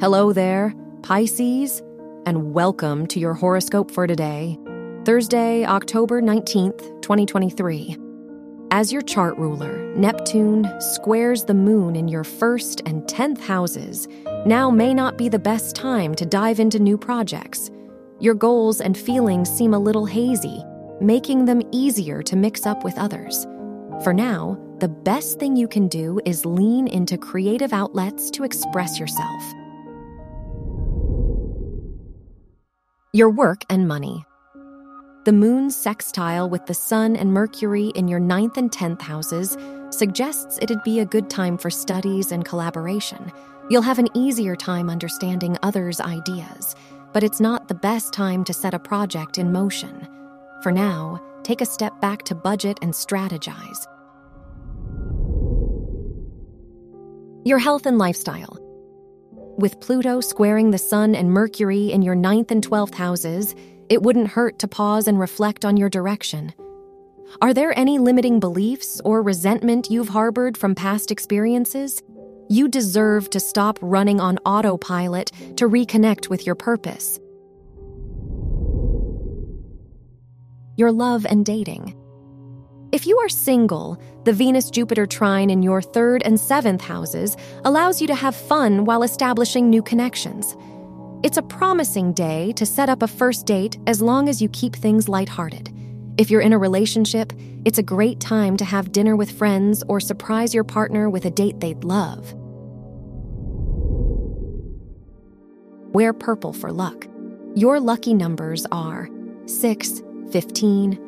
Hello there, Pisces, and welcome to your horoscope for today, Thursday, October 19th, 2023. As your chart ruler, Neptune squares the moon in your first and 10th houses. Now may not be the best time to dive into new projects. Your goals and feelings seem a little hazy, making them easier to mix up with others. For now, the best thing you can do is lean into creative outlets to express yourself. Your work and money. The moon sextile with the sun and Mercury in your ninth and tenth houses suggests it'd be a good time for studies and collaboration. You'll have an easier time understanding others' ideas, but it's not the best time to set a project in motion. For now, take a step back to budget and strategize. Your health and lifestyle. With Pluto squaring the Sun and Mercury in your ninth and 12th houses, it wouldn't hurt to pause and reflect on your direction. Are there any limiting beliefs or resentment you've harbored from past experiences? You deserve to stop running on autopilot to reconnect with your purpose. Your love and dating. If you are single, the Venus Jupiter trine in your third and seventh houses allows you to have fun while establishing new connections. It's a promising day to set up a first date as long as you keep things lighthearted. If you're in a relationship, it's a great time to have dinner with friends or surprise your partner with a date they'd love. Wear purple for luck. Your lucky numbers are 6, 15,